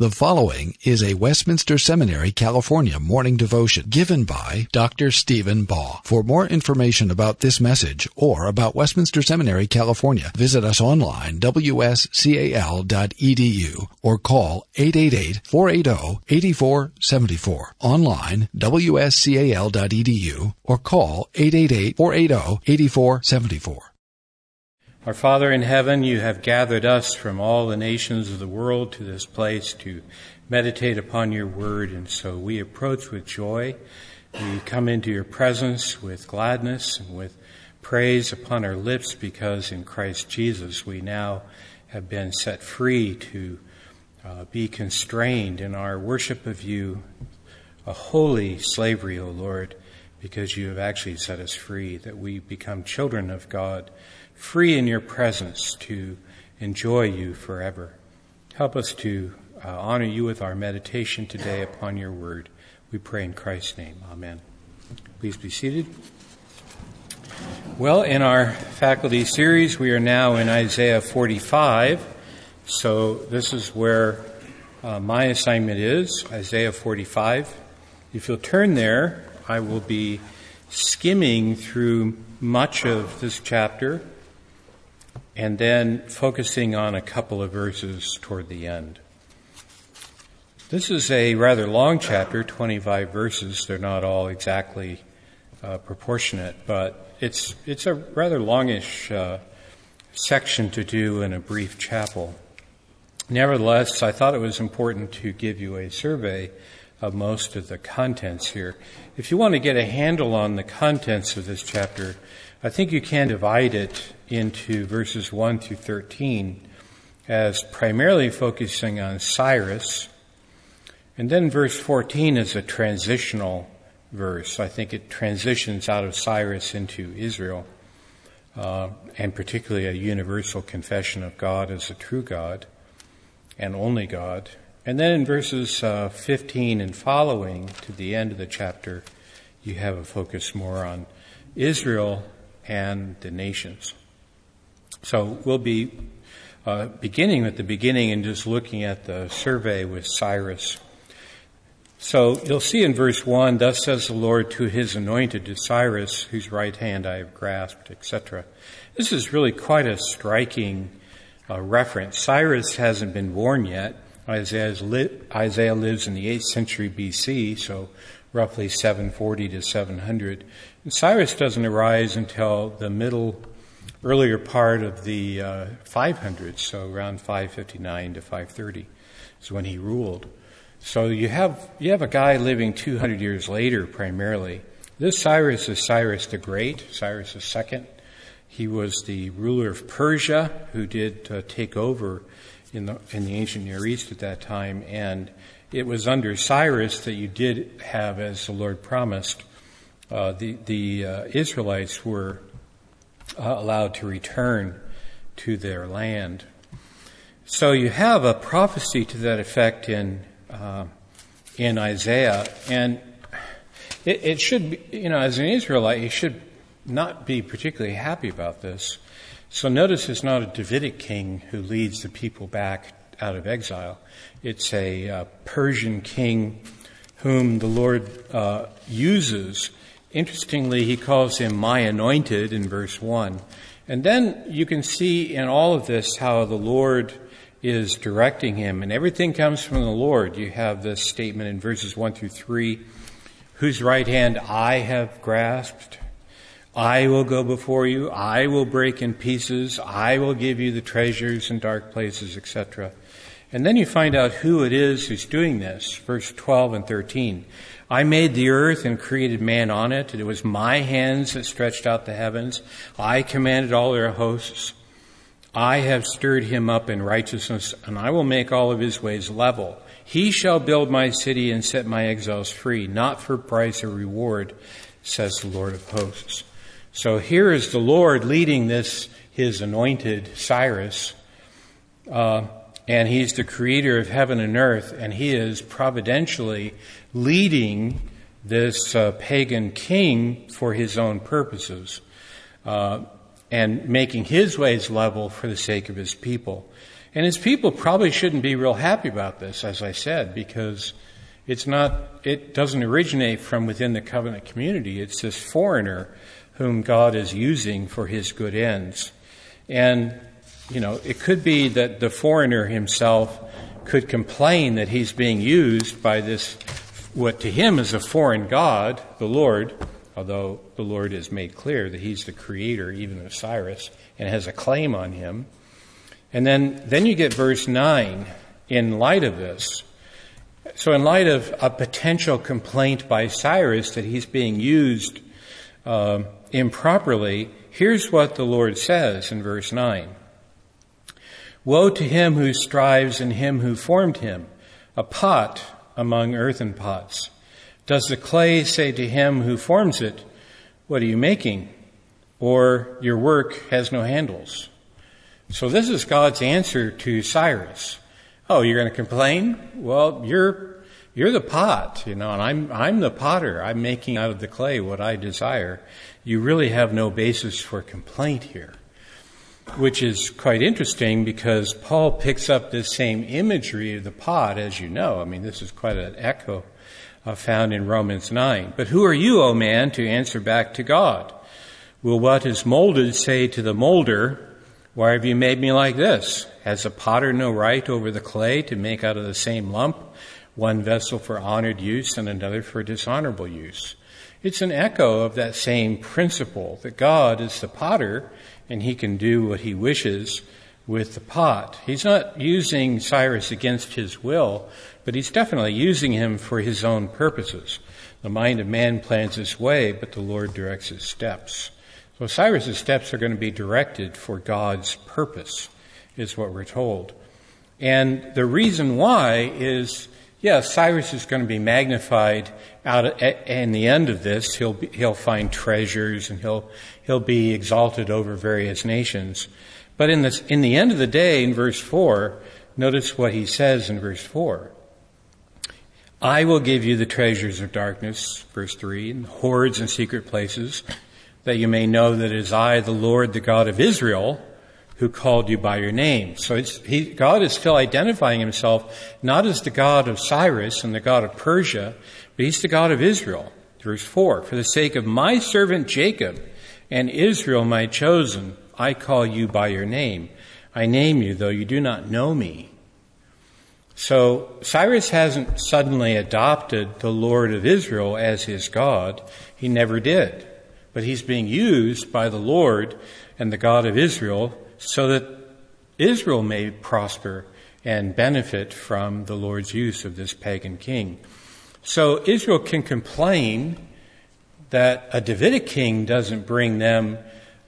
The following is a Westminster Seminary, California morning devotion given by Dr. Stephen Baugh. For more information about this message or about Westminster Seminary, California, visit us online, wscal.edu, or call 888-480-8474. Online, wscal.edu, or call 888-480-8474. Our Father in heaven, you have gathered us from all the nations of the world to this place to meditate upon your word, and so we approach with joy. We come into your presence with gladness and with praise upon our lips because in Christ Jesus we now have been set free to uh, be constrained in our worship of you, a holy slavery, O Lord, because you have actually set us free, that we become children of God free in your presence to enjoy you forever. Help us to uh, honor you with our meditation today upon your word. We pray in Christ's name. Amen. Please be seated. Well, in our faculty series, we are now in Isaiah 45. So this is where uh, my assignment is Isaiah 45. If you'll turn there, I will be skimming through much of this chapter and then focusing on a couple of verses toward the end. This is a rather long chapter, 25 verses. They're not all exactly uh, proportionate, but it's, it's a rather longish uh, section to do in a brief chapel. Nevertheless, I thought it was important to give you a survey of most of the contents here. If you want to get a handle on the contents of this chapter, I think you can divide it into verses 1 through 13 as primarily focusing on Cyrus. And then verse 14 is a transitional verse. I think it transitions out of Cyrus into Israel, uh, and particularly a universal confession of God as a true God and only God. And then in verses uh, 15 and following to the end of the chapter, you have a focus more on Israel and the nations. So we'll be uh, beginning at the beginning and just looking at the survey with Cyrus. So you'll see in verse 1, thus says the Lord to his anointed, to Cyrus, whose right hand I have grasped, etc. This is really quite a striking uh, reference. Cyrus hasn't been born yet. Li- Isaiah lives in the 8th century BC, so roughly 740 to 700. And Cyrus doesn't arise until the middle, earlier part of the uh, 500s, so around 559 to 530 is when he ruled. So you have, you have a guy living 200 years later primarily. This Cyrus is Cyrus the Great, Cyrus II. He was the ruler of Persia who did uh, take over in the, in the ancient Near East at that time and it was under Cyrus that you did have, as the Lord promised, uh, the, the uh, Israelites were uh, allowed to return to their land. So you have a prophecy to that effect in uh, in Isaiah, and it, it should be, you know, as an Israelite, you should not be particularly happy about this. So notice it's not a Davidic king who leads the people back out of exile. It's a uh, Persian king whom the Lord uses. Interestingly, he calls him my anointed in verse 1. And then you can see in all of this how the Lord is directing him, and everything comes from the Lord. You have this statement in verses 1 through 3 whose right hand I have grasped. I will go before you. I will break in pieces. I will give you the treasures in dark places, etc. And then you find out who it is who's doing this. Verse 12 and 13. I made the earth and created man on it. It was my hands that stretched out the heavens. I commanded all their hosts. I have stirred him up in righteousness, and I will make all of his ways level. He shall build my city and set my exiles free, not for price or reward, says the Lord of hosts. So here is the Lord leading this, his anointed Cyrus, uh, and he's the creator of heaven and earth, and he is providentially leading this uh, pagan king for his own purposes uh, and making his ways level for the sake of his people. And his people probably shouldn't be real happy about this, as I said, because it's not, it doesn't originate from within the covenant community. It's this foreigner whom God is using for his good ends. And, you know, it could be that the foreigner himself could complain that he's being used by this, what to him is a foreign God, the Lord, although the Lord has made clear that he's the creator even of Cyrus and has a claim on him. And then, then you get verse 9 in light of this. So, in light of a potential complaint by Cyrus that he's being used uh, improperly, here's what the Lord says in verse 9 Woe to him who strives and him who formed him, a pot among earthen pots. Does the clay say to him who forms it, What are you making? Or your work has no handles? So, this is God's answer to Cyrus. Oh, you're going to complain? Well, you're, you're the pot, you know, and I'm, I'm the potter. I'm making out of the clay what I desire. You really have no basis for complaint here. Which is quite interesting because Paul picks up this same imagery of the pot, as you know. I mean, this is quite an echo uh, found in Romans 9. But who are you, O man, to answer back to God? Will what is molded say to the molder, Why have you made me like this? Has a potter no right over the clay to make out of the same lump one vessel for honored use and another for dishonorable use? It's an echo of that same principle that God is the potter and he can do what he wishes with the pot. He's not using Cyrus against his will, but he's definitely using him for his own purposes. The mind of man plans his way, but the Lord directs his steps. So Cyrus's steps are going to be directed for God's purpose is what we're told. And the reason why is, yes, Cyrus is going to be magnified out in the end of this. He'll be, he'll find treasures and he'll he'll be exalted over various nations. But in this in the end of the day, in verse four, notice what he says in verse four. I will give you the treasures of darkness, verse 3, and hoards and secret places, that you may know that it is I, the Lord, the God of Israel, who called you by your name. So he, God is still identifying himself not as the God of Cyrus and the God of Persia, but he's the God of Israel. Verse 4 For the sake of my servant Jacob and Israel, my chosen, I call you by your name. I name you, though you do not know me. So Cyrus hasn't suddenly adopted the Lord of Israel as his God. He never did. But he's being used by the Lord and the God of Israel so that Israel may prosper and benefit from the Lord's use of this pagan king. So Israel can complain that a Davidic king doesn't bring them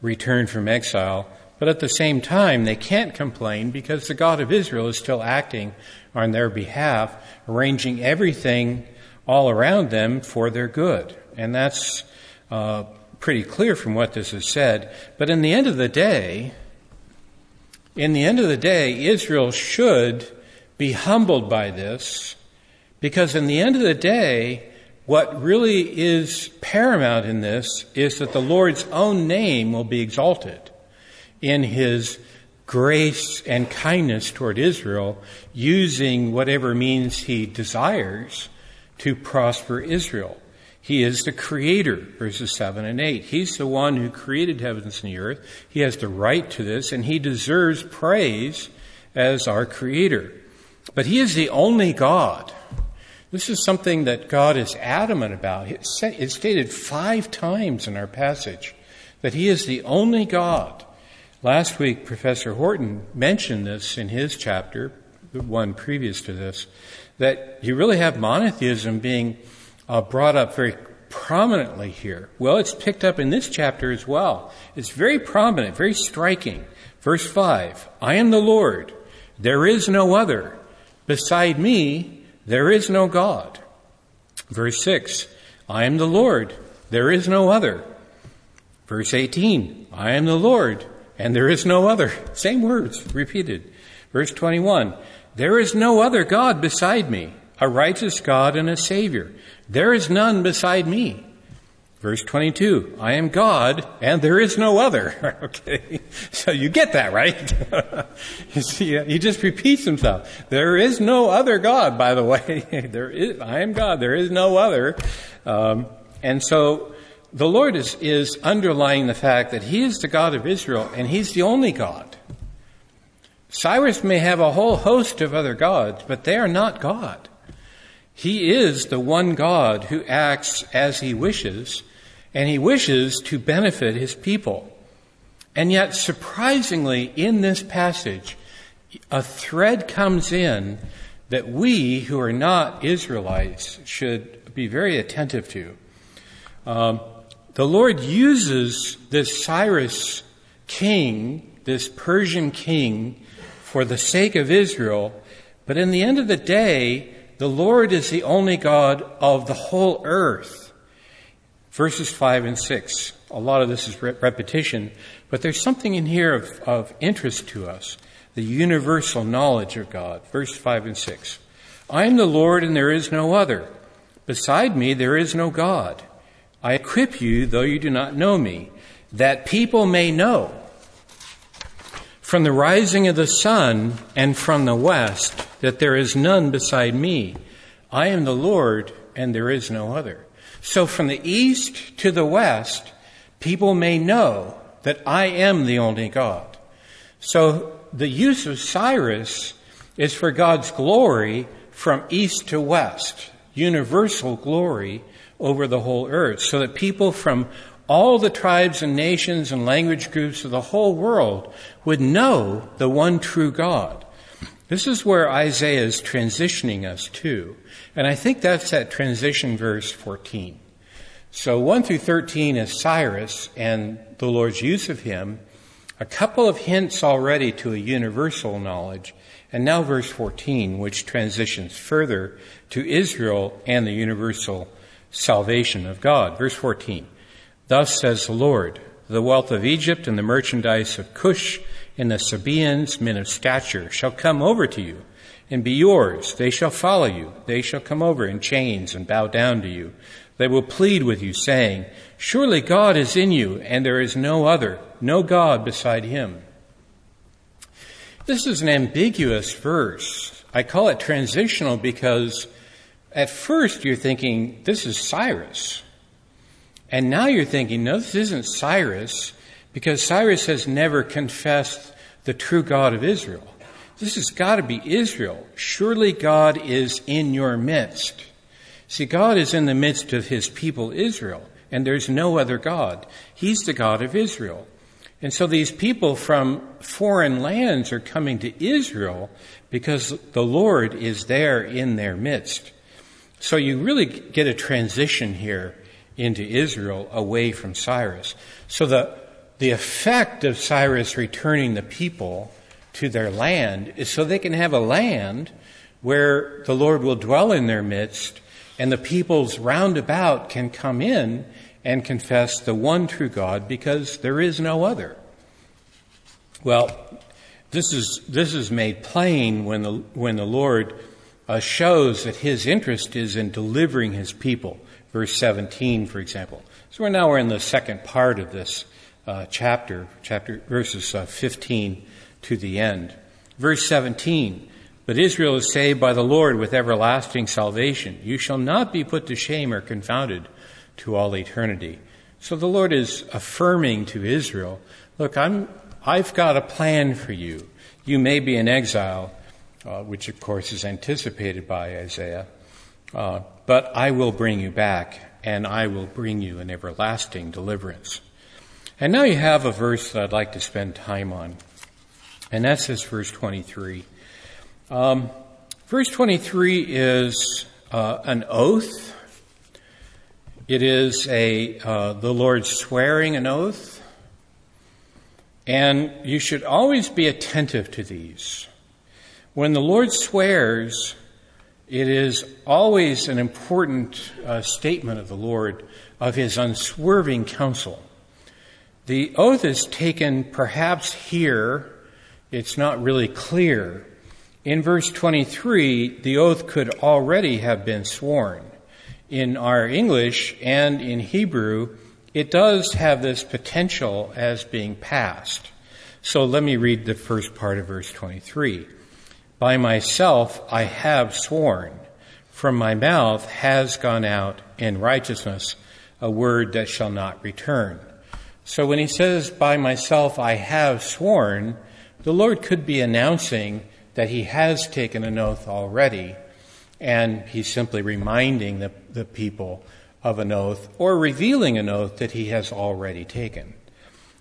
return from exile, but at the same time, they can't complain because the God of Israel is still acting on their behalf, arranging everything all around them for their good. And that's uh, pretty clear from what this is said. But in the end of the day, in the end of the day, Israel should be humbled by this because in the end of the day, what really is paramount in this is that the Lord's own name will be exalted in his grace and kindness toward Israel, using whatever means he desires to prosper Israel. He is the creator, verses 7 and 8. He's the one who created heavens and the earth. He has the right to this, and he deserves praise as our creator. But he is the only God. This is something that God is adamant about. It's stated five times in our passage that he is the only God. Last week, Professor Horton mentioned this in his chapter, the one previous to this, that you really have monotheism being uh, brought up very prominently here. Well, it's picked up in this chapter as well. It's very prominent, very striking. Verse 5 I am the Lord, there is no other. Beside me, there is no God. Verse 6 I am the Lord, there is no other. Verse 18 I am the Lord, and there is no other. Same words repeated. Verse 21 There is no other God beside me, a righteous God and a Savior. There is none beside me. Verse 22, I am God and there is no other. okay. So you get that, right? you see, he just repeats himself. There is no other God, by the way. there is, I am God. There is no other. Um, and so the Lord is, is underlying the fact that he is the God of Israel and he's the only God. Cyrus may have a whole host of other gods, but they are not God. He is the one God who acts as he wishes and he wishes to benefit his people. And yet, surprisingly, in this passage, a thread comes in that we who are not Israelites should be very attentive to. Um, the Lord uses this Cyrus king, this Persian king, for the sake of Israel, but in the end of the day, the Lord is the only God of the whole earth verses 5 and 6. A lot of this is re- repetition, but there's something in here of, of interest to us the universal knowledge of God. Verse 5 and 6. I am the Lord and there is no other. Beside me there is no God. I equip you, though you do not know me, that people may know from the rising of the sun and from the west that there is none beside me. I am the Lord and there is no other. So from the east to the west, people may know that I am the only God. So the use of Cyrus is for God's glory from east to west, universal glory over the whole earth, so that people from all the tribes and nations and language groups of the whole world would know the one true God. This is where Isaiah is transitioning us to. And I think that's that transition verse 14. So 1 through 13 is Cyrus and the Lord's use of him. A couple of hints already to a universal knowledge. And now verse 14, which transitions further to Israel and the universal salvation of God. Verse 14. Thus says the Lord, the wealth of Egypt and the merchandise of Cush and the Sabaeans, men of stature, shall come over to you and be yours. They shall follow you. They shall come over in chains and bow down to you. They will plead with you, saying, Surely God is in you, and there is no other, no God beside him. This is an ambiguous verse. I call it transitional because at first you're thinking, this is Cyrus. And now you're thinking, no, this isn't Cyrus, because Cyrus has never confessed the true God of Israel. This has got to be Israel. Surely God is in your midst. See, God is in the midst of his people Israel, and there's no other God. He's the God of Israel. And so these people from foreign lands are coming to Israel because the Lord is there in their midst. So you really get a transition here into Israel away from Cyrus. So the, the effect of Cyrus returning the people to their land is so they can have a land where the Lord will dwell in their midst and the peoples round about can come in and confess the one true God because there is no other. Well, this is, this is made plain when the, when the Lord uh, shows that his interest is in delivering his people. Verse 17, for example. So we're now we're in the second part of this uh, chapter, chapter verses uh, 15 to the end. Verse 17, but Israel is saved by the Lord with everlasting salvation. You shall not be put to shame or confounded to all eternity. So the Lord is affirming to Israel, look, I'm, I've got a plan for you. You may be in exile, uh, which of course is anticipated by Isaiah, uh, but I will bring you back and I will bring you an everlasting deliverance. And now you have a verse that I'd like to spend time on. And that's this verse 23. Um, verse 23 is uh, an oath. It is a uh, the Lord swearing an oath, and you should always be attentive to these. When the Lord swears, it is always an important uh, statement of the Lord of His unswerving counsel. The oath is taken perhaps here it's not really clear. In verse 23, the oath could already have been sworn. in our English and in Hebrew, it does have this potential as being past. So let me read the first part of verse 23. By myself I have sworn, from my mouth has gone out in righteousness a word that shall not return. So when he says, by myself I have sworn, the Lord could be announcing that he has taken an oath already, and he's simply reminding the, the people of an oath or revealing an oath that he has already taken.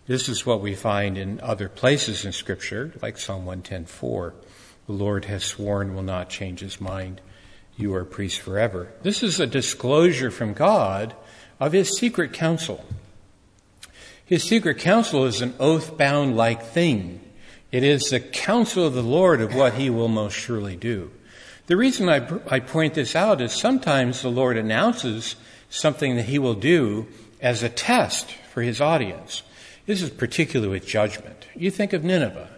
This is what we find in other places in Scripture, like Psalm 110:4. The Lord has sworn will not change his mind. You are priest forever. This is a disclosure from God of his secret counsel. His secret counsel is an oath bound like thing. It is the counsel of the Lord of what he will most surely do. The reason I, I point this out is sometimes the Lord announces something that he will do as a test for his audience. This is particularly with judgment. You think of Nineveh.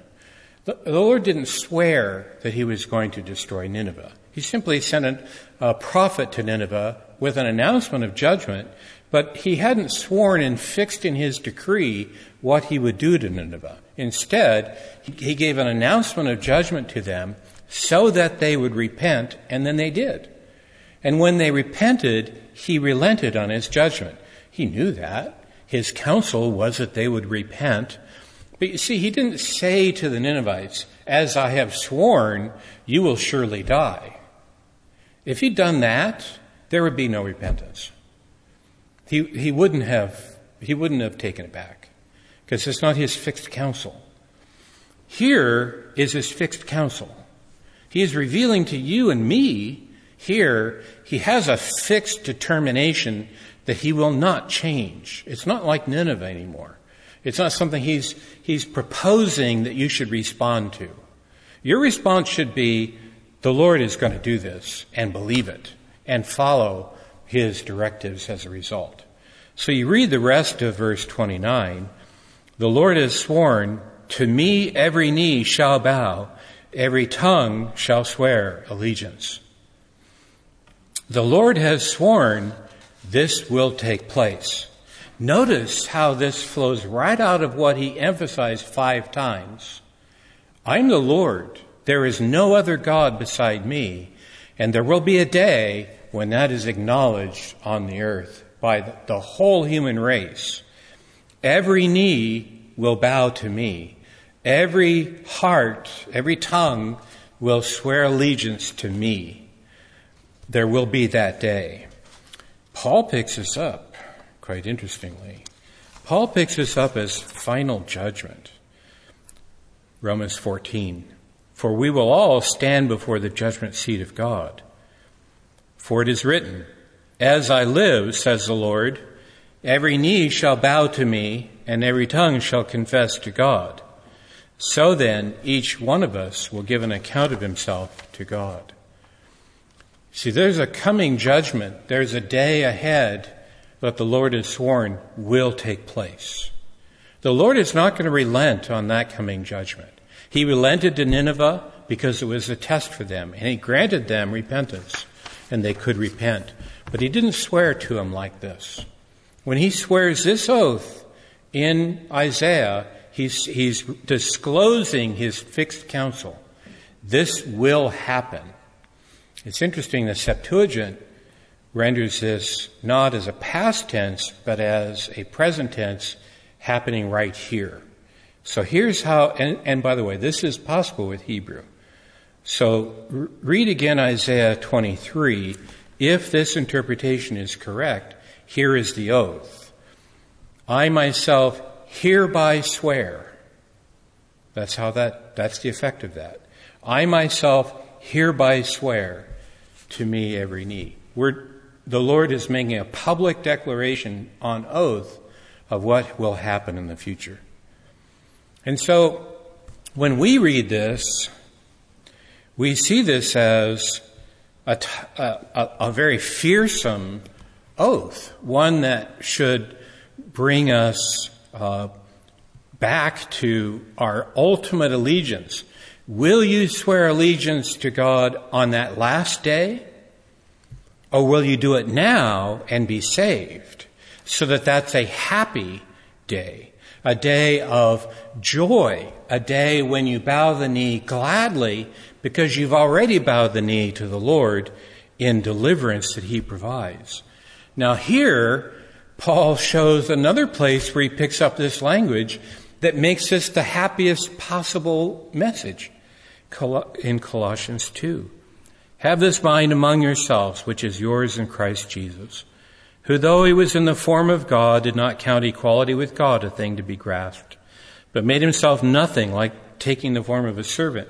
The, the Lord didn't swear that he was going to destroy Nineveh. He simply sent a, a prophet to Nineveh with an announcement of judgment, but he hadn't sworn and fixed in his decree what he would do to Nineveh. Instead, he gave an announcement of judgment to them so that they would repent, and then they did. And when they repented, he relented on his judgment. He knew that. His counsel was that they would repent. But you see, he didn't say to the Ninevites, As I have sworn, you will surely die. If he'd done that, there would be no repentance. He, he, wouldn't, have, he wouldn't have taken it back because it's not his fixed counsel. Here is his fixed counsel. He is revealing to you and me here, he has a fixed determination that he will not change. It's not like Nineveh anymore. It's not something he's, he's proposing that you should respond to. Your response should be, the Lord is going to do this, and believe it, and follow his directives as a result. So you read the rest of verse 29. The Lord has sworn, to me every knee shall bow, every tongue shall swear allegiance. The Lord has sworn this will take place. Notice how this flows right out of what he emphasized five times. I'm the Lord. There is no other God beside me. And there will be a day when that is acknowledged on the earth by the whole human race. Every knee will bow to me. Every heart, every tongue will swear allegiance to me there will be that day. Paul picks us up, quite interestingly. Paul picks us up as final judgment. Romans 14. For we will all stand before the judgment seat of God. For it is written, As I live, says the Lord, every knee shall bow to me, and every tongue shall confess to God. So then, each one of us will give an account of himself to God. See, there's a coming judgment. There's a day ahead that the Lord has sworn will take place. The Lord is not going to relent on that coming judgment. He relented to Nineveh because it was a test for them, and He granted them repentance, and they could repent. But He didn't swear to them like this. When He swears this oath in Isaiah, He's, he's disclosing His fixed counsel. This will happen. It's interesting the Septuagint renders this not as a past tense, but as a present tense happening right here. So here's how, and, and by the way, this is possible with Hebrew. So read again Isaiah 23. If this interpretation is correct, here is the oath. I myself hereby swear. That's how that, that's the effect of that. I myself hereby swear to me every knee. We're, the Lord is making a public declaration on oath of what will happen in the future. And so, when we read this, we see this as a, very fearsome oath, one that should bring us uh, back to our ultimate allegiance Will you swear allegiance to God on that last day? Or will you do it now and be saved? So that that's a happy day, a day of joy, a day when you bow the knee gladly because you've already bowed the knee to the Lord in deliverance that He provides. Now here, Paul shows another place where he picks up this language that makes this the happiest possible message in Colossians 2. Have this mind among yourselves, which is yours in Christ Jesus, who though he was in the form of God, did not count equality with God a thing to be grasped, but made himself nothing like taking the form of a servant,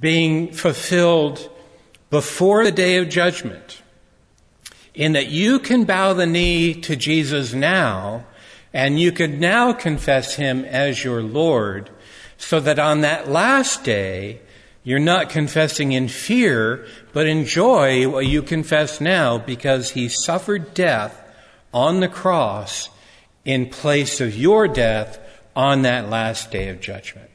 being fulfilled before the day of judgment, in that you can bow the knee to Jesus now and you could now confess him as your Lord, so that on that last day, you're not confessing in fear, but in joy what you confess now because he suffered death on the cross in place of your death on that last day of judgment.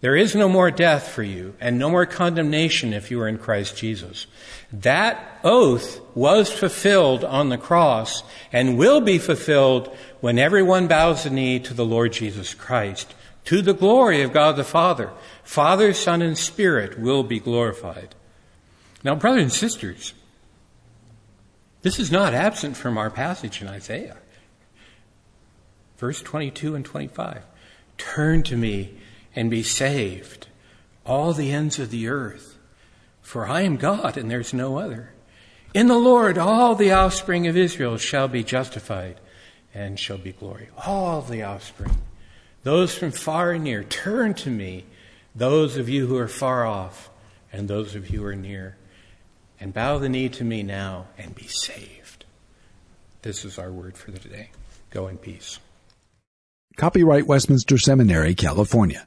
There is no more death for you and no more condemnation if you are in Christ Jesus. That oath was fulfilled on the cross and will be fulfilled when everyone bows the knee to the Lord Jesus Christ, to the glory of God the Father. Father, Son, and Spirit will be glorified. Now, brothers and sisters, this is not absent from our passage in Isaiah. Verse 22 and 25. Turn to me and be saved, all the ends of the earth. For I am God and there's no other. In the Lord all the offspring of Israel shall be justified and shall be glory. All the offspring. Those from far and near, turn to me. Those of you who are far off and those of you who are near. And bow the knee to me now and be saved. This is our word for the day. Go in peace. Copyright Westminster Seminary, California.